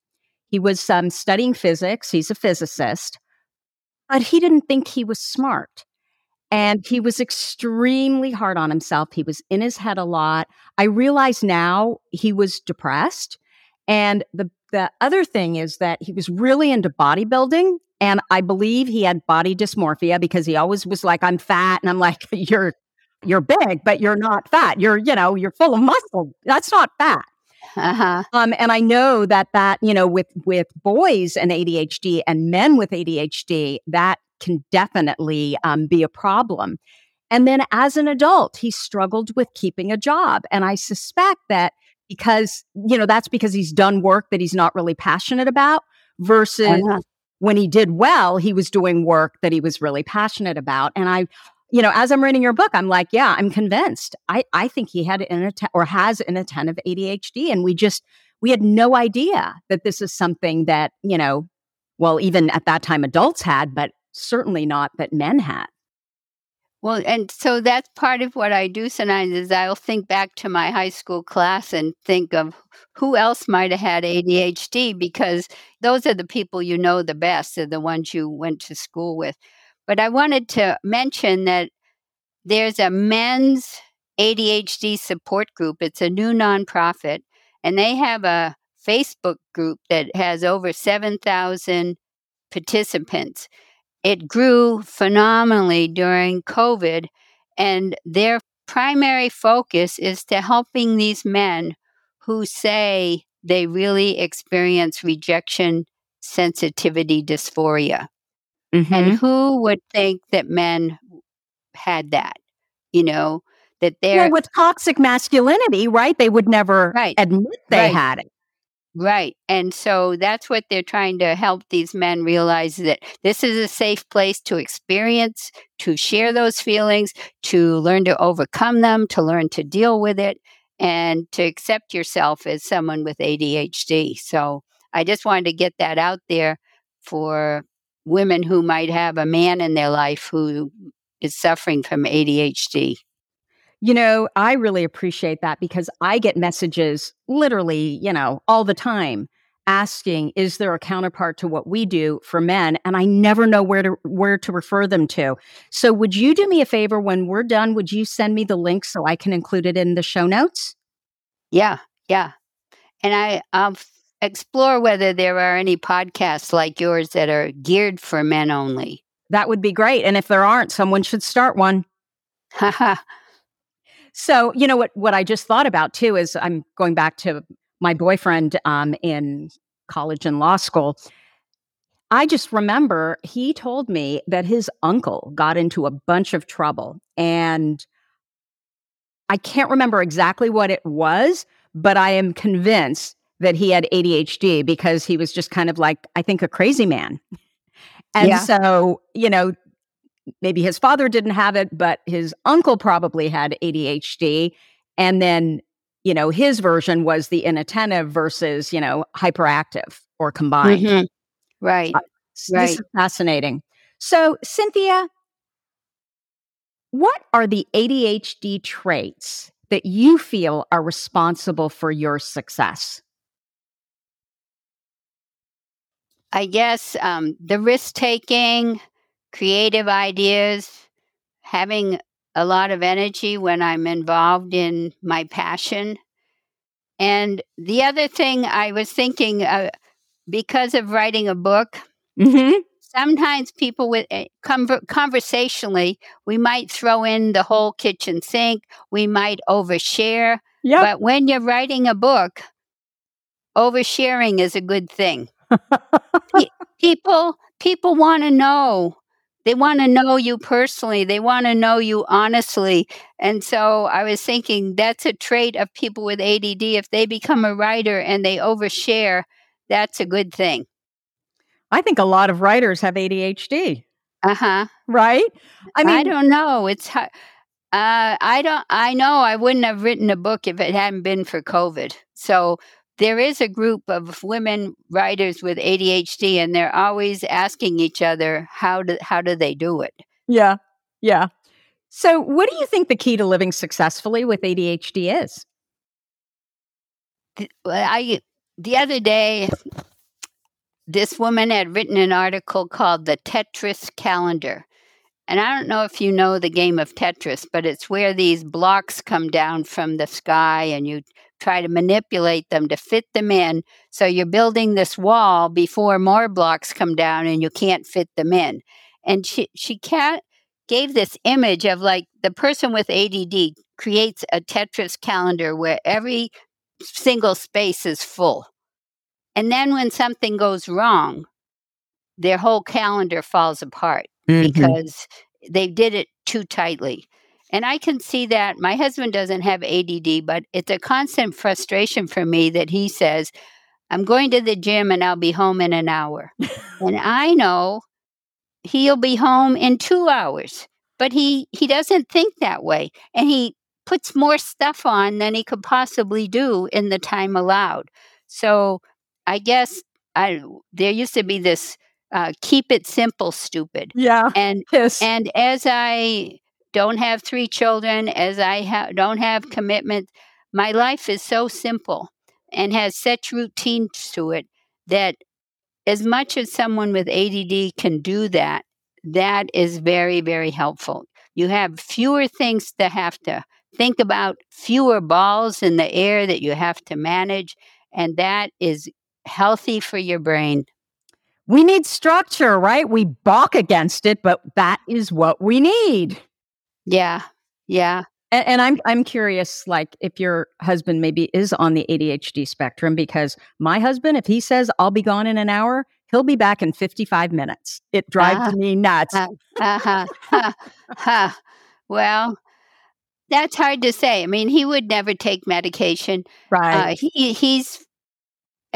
Speaker 2: He was um, studying physics. He's a physicist, but he didn't think he was smart. And he was extremely hard on himself. He was in his head a lot. I realize now he was depressed. And the, the other thing is that he was really into bodybuilding. And I believe he had body dysmorphia because he always was like, I'm fat. And I'm like, you're, you're big, but you're not fat. You're, you know, you're full of muscle. That's not fat. Uh-huh. Um, and I know that that you know with with boys and ADHD and men with ADHD that can definitely um, be a problem. And then as an adult, he struggled with keeping a job, and I suspect that because you know that's because he's done work that he's not really passionate about versus uh-huh. when he did well, he was doing work that he was really passionate about. And I, you know, as I'm reading your book, I'm like, yeah, I'm convinced. I, I think he had an att- or has an attentive ADHD. And we just, we had no idea that this is something that, you know, well, even at that time adults had, but certainly not that men had.
Speaker 1: Well, and so that's part of what I do sometimes is I'll think back to my high school class and think of who else might have had ADHD because those are the people you know the best, are the ones you went to school with. But I wanted to mention that there's a men's ADHD support group. It's a new nonprofit, and they have a Facebook group that has over 7,000 participants. It grew phenomenally during COVID, and their primary focus is to helping these men who say they really experience rejection sensitivity dysphoria. Mm-hmm. And who would think that men had that? You know, that they're
Speaker 2: well, with toxic masculinity, right? They would never right. admit they right. had it.
Speaker 1: Right. And so that's what they're trying to help these men realize that this is a safe place to experience, to share those feelings, to learn to overcome them, to learn to deal with it, and to accept yourself as someone with ADHD. So I just wanted to get that out there for women who might have a man in their life who is suffering from ADHD.
Speaker 2: You know, I really appreciate that because I get messages literally, you know, all the time asking is there a counterpart to what we do for men and I never know where to where to refer them to. So would you do me a favor when we're done would you send me the link so I can include it in the show notes?
Speaker 1: Yeah, yeah. And I I'll explore whether there are any podcasts like yours that are geared for men only.
Speaker 2: That would be great and if there aren't someone should start one. So, you know what what I just thought about too is I'm going back to my boyfriend um, in college and law school. I just remember he told me that his uncle got into a bunch of trouble and I can't remember exactly what it was, but I am convinced that he had ADHD because he was just kind of like I think a crazy man. And yeah. so, you know, maybe his father didn't have it, but his uncle probably had ADHD. And then, you know, his version was the inattentive versus, you know, hyperactive or combined. Mm-hmm.
Speaker 1: Right. Uh,
Speaker 2: right. This is fascinating. So, Cynthia, what are the ADHD traits that you feel are responsible for your success?
Speaker 1: I guess um, the risk taking, creative ideas, having a lot of energy when I'm involved in my passion. And the other thing I was thinking, uh, because of writing a book, mm-hmm. sometimes people with uh, conversationally, we might throw in the whole kitchen sink, we might overshare. Yep. But when you're writing a book, oversharing is a good thing. People people want to know they want to know you personally. They want to know you honestly. And so I was thinking that's a trait of people with ADD. If they become a writer and they overshare, that's a good thing.
Speaker 2: I think a lot of writers have ADHD.
Speaker 1: Uh huh.
Speaker 2: Right?
Speaker 1: I mean, I don't know. It's uh, I don't. I know I wouldn't have written a book if it hadn't been for COVID. So there is a group of women writers with ADHD and they're always asking each other how do how do they do it?
Speaker 2: Yeah. Yeah. So what do you think the key to living successfully with ADHD is?
Speaker 1: I the other day this woman had written an article called the Tetris calendar. And I don't know if you know the game of Tetris, but it's where these blocks come down from the sky and you try to manipulate them to fit them in. So you're building this wall before more blocks come down and you can't fit them in. And she, she can't, gave this image of like the person with ADD creates a Tetris calendar where every single space is full. And then when something goes wrong, their whole calendar falls apart mm-hmm. because they did it too tightly. And I can see that my husband doesn't have ADD, but it's a constant frustration for me that he says, I'm going to the gym and I'll be home in an hour. and I know he'll be home in two hours. But he, he doesn't think that way. And he puts more stuff on than he could possibly do in the time allowed. So I guess I there used to be this uh, keep it simple, stupid.
Speaker 2: Yeah.
Speaker 1: And
Speaker 2: yes.
Speaker 1: and as I don't have three children, as I ha- don't have commitment, my life is so simple and has such routines to it that as much as someone with ADD can do that, that is very, very helpful. You have fewer things to have to think about, fewer balls in the air that you have to manage, and that is healthy for your brain.
Speaker 2: We need structure, right? We balk against it, but that is what we need.
Speaker 1: Yeah. Yeah.
Speaker 2: And, and, I'm I'm curious, like if your husband maybe is on the ADHD spectrum, because my husband, if he says I'll be gone in an hour, he'll be back in 55 minutes. It drives uh, me nuts. Uh, uh-huh.
Speaker 1: huh, huh. Well, that's hard to say. I mean, he would never take medication.
Speaker 2: Right.
Speaker 1: Uh, he, he's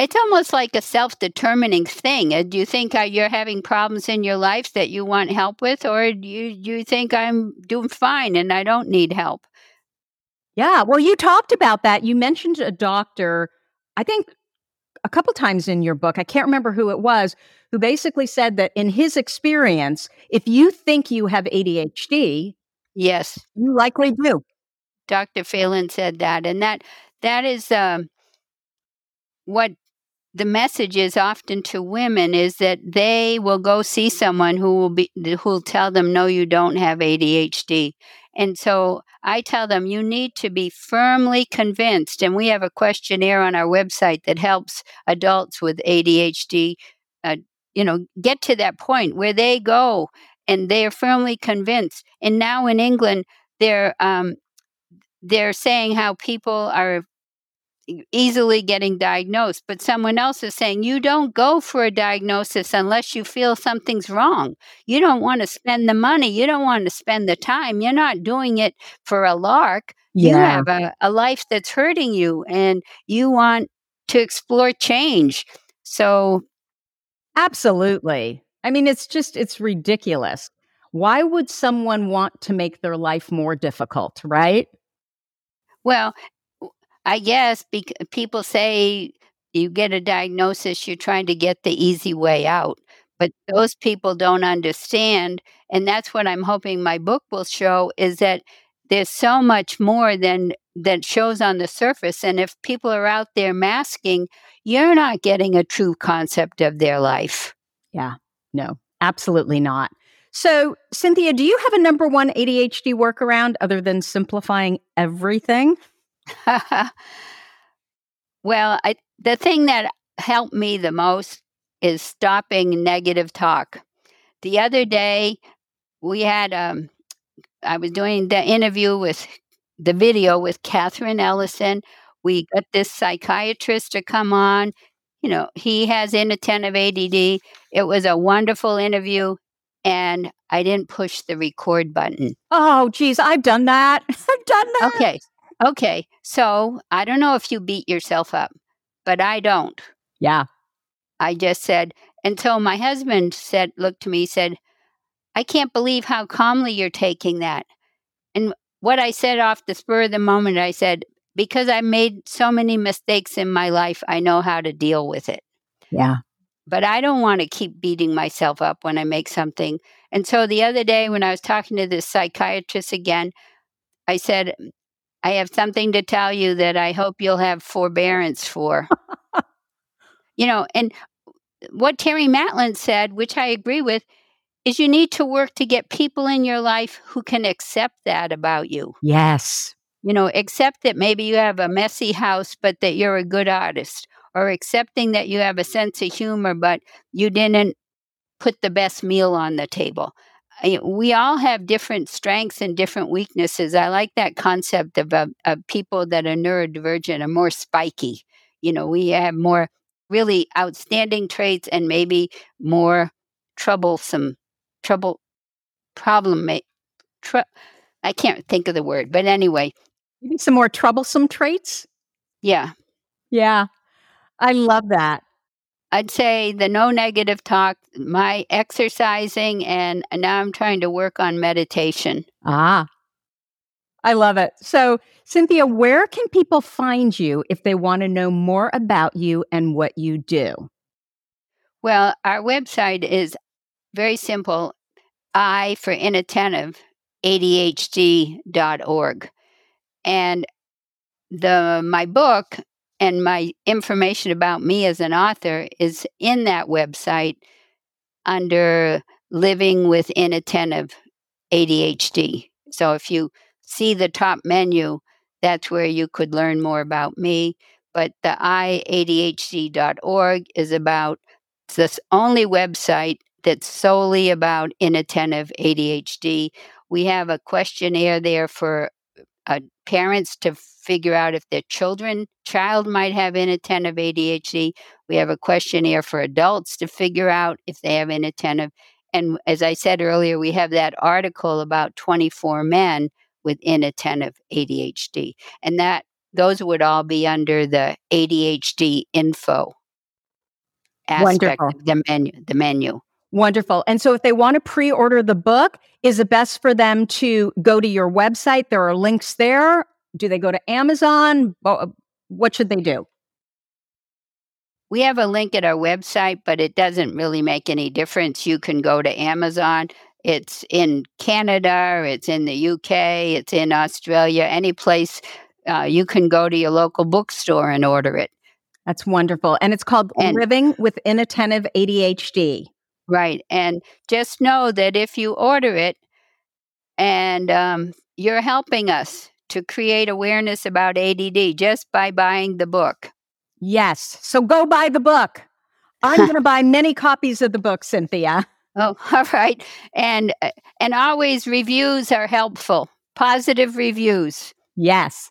Speaker 1: it's almost like a self determining thing. Uh, do you think uh, you're having problems in your life that you want help with, or do you, do you think I'm doing fine and I don't need help?
Speaker 2: Yeah, well, you talked about that. You mentioned a doctor, I think a couple times in your book. I can't remember who it was, who basically said that in his experience, if you think you have ADHD,
Speaker 1: yes,
Speaker 2: you likely do.
Speaker 1: Dr. Phelan said that, and that that is um, what the message is often to women is that they will go see someone who will be who will tell them no you don't have ADHD. And so I tell them you need to be firmly convinced and we have a questionnaire on our website that helps adults with ADHD uh, you know get to that point where they go and they are firmly convinced. And now in England they're um, they're saying how people are easily getting diagnosed, but someone else is saying you don't go for a diagnosis unless you feel something's wrong. You don't want to spend the money, you don't want to spend the time. You're not doing it for a lark. Yeah. You have a, a life that's hurting you and you want to explore change. So,
Speaker 2: absolutely. I mean, it's just, it's ridiculous. Why would someone want to make their life more difficult, right?
Speaker 1: Well, I guess bec- people say you get a diagnosis, you're trying to get the easy way out. But those people don't understand. And that's what I'm hoping my book will show is that there's so much more than that shows on the surface. And if people are out there masking, you're not getting a true concept of their life.
Speaker 2: Yeah, no, absolutely not. So, Cynthia, do you have a number one ADHD workaround other than simplifying everything?
Speaker 1: well, I, the thing that helped me the most is stopping negative talk. The other day, we had um, I was doing the interview with the video with Katherine Ellison. We got this psychiatrist to come on. You know, he has inattentive ADD. It was a wonderful interview, and I didn't push the record button.
Speaker 2: Oh, geez, I've done that. I've done that.
Speaker 1: Okay, Okay, so I don't know if you beat yourself up, but I don't.
Speaker 2: Yeah.
Speaker 1: I just said, until my husband said, looked to me, said, I can't believe how calmly you're taking that. And what I said off the spur of the moment, I said, because I made so many mistakes in my life, I know how to deal with it.
Speaker 2: Yeah.
Speaker 1: But I don't want to keep beating myself up when I make something. And so the other day, when I was talking to this psychiatrist again, I said, I have something to tell you that I hope you'll have forbearance for. you know, and what Terry Matlen said, which I agree with, is you need to work to get people in your life who can accept that about you.
Speaker 2: Yes.
Speaker 1: You know, accept that maybe you have a messy house, but that you're a good artist, or accepting that you have a sense of humor, but you didn't put the best meal on the table we all have different strengths and different weaknesses. I like that concept of, uh, of people that are neurodivergent are more spiky. You know, we have more really outstanding traits and maybe more troublesome, trouble, problem. Tr- I can't think of the word, but anyway.
Speaker 2: Maybe some more troublesome traits?
Speaker 1: Yeah.
Speaker 2: Yeah. I love that.
Speaker 1: I'd say the no negative talk, my exercising, and now I'm trying to work on meditation.
Speaker 2: Ah, I love it. So, Cynthia, where can people find you if they want to know more about you and what you do?
Speaker 1: Well, our website is very simple I for inattentive, ADHD.org. And the my book and my information about me as an author is in that website under living with inattentive ADHD. So if you see the top menu, that's where you could learn more about me. But the iadhd.org is about the only website that's solely about inattentive ADHD. We have a questionnaire there for uh, parents to figure out if their children child might have inattentive ADHD. We have a questionnaire for adults to figure out if they have inattentive. And as I said earlier, we have that article about 24 men with inattentive ADHD. And that those would all be under the ADHD info aspect Wonderful. of the menu the menu.
Speaker 2: Wonderful. And so if they want to pre-order the book, is it best for them to go to your website? There are links there. Do they go to Amazon? What should they do?
Speaker 1: We have a link at our website, but it doesn't really make any difference. You can go to Amazon. It's in Canada, it's in the UK, it's in Australia, any place uh, you can go to your local bookstore and order it.
Speaker 2: That's wonderful. And it's called and, Living with Inattentive ADHD.
Speaker 1: Right. And just know that if you order it and um, you're helping us to create awareness about ADD just by buying the book.
Speaker 2: Yes. So go buy the book. I'm going to buy many copies of the book, Cynthia.
Speaker 1: Oh, all right. And uh, and always reviews are helpful. Positive reviews.
Speaker 2: Yes.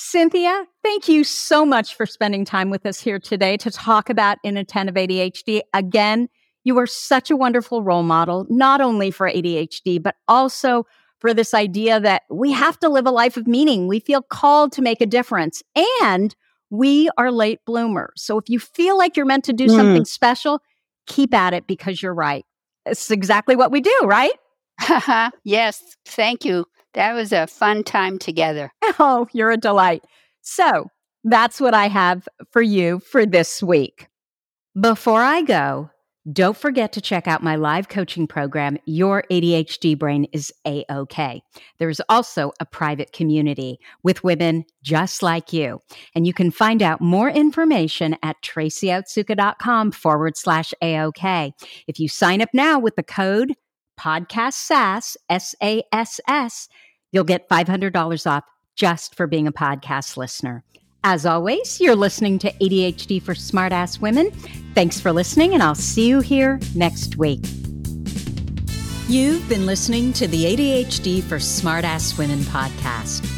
Speaker 2: Cynthia, thank you so much for spending time with us here today to talk about inattentive ADHD. Again, you are such a wonderful role model, not only for ADHD, but also for this idea that we have to live a life of meaning. We feel called to make a difference and we are late bloomers. So if you feel like you're meant to do mm. something special, keep at it because you're right. It's exactly what we do, right?
Speaker 1: yes. Thank you. That was a fun time together.
Speaker 2: Oh, you're a delight. So that's what I have for you for this week. Before I go, don't forget to check out my live coaching program, Your ADHD Brain is A OK. There's also a private community with women just like you. And you can find out more information at tracyotsuka.com forward slash AOK. If you sign up now with the code podcast SASS, S A S S, you'll get $500 off just for being a podcast listener. As always, you're listening to ADHD for Smartass Women. Thanks for listening, and I'll see you here next week. You've been listening to the ADHD for Smartass Women podcast.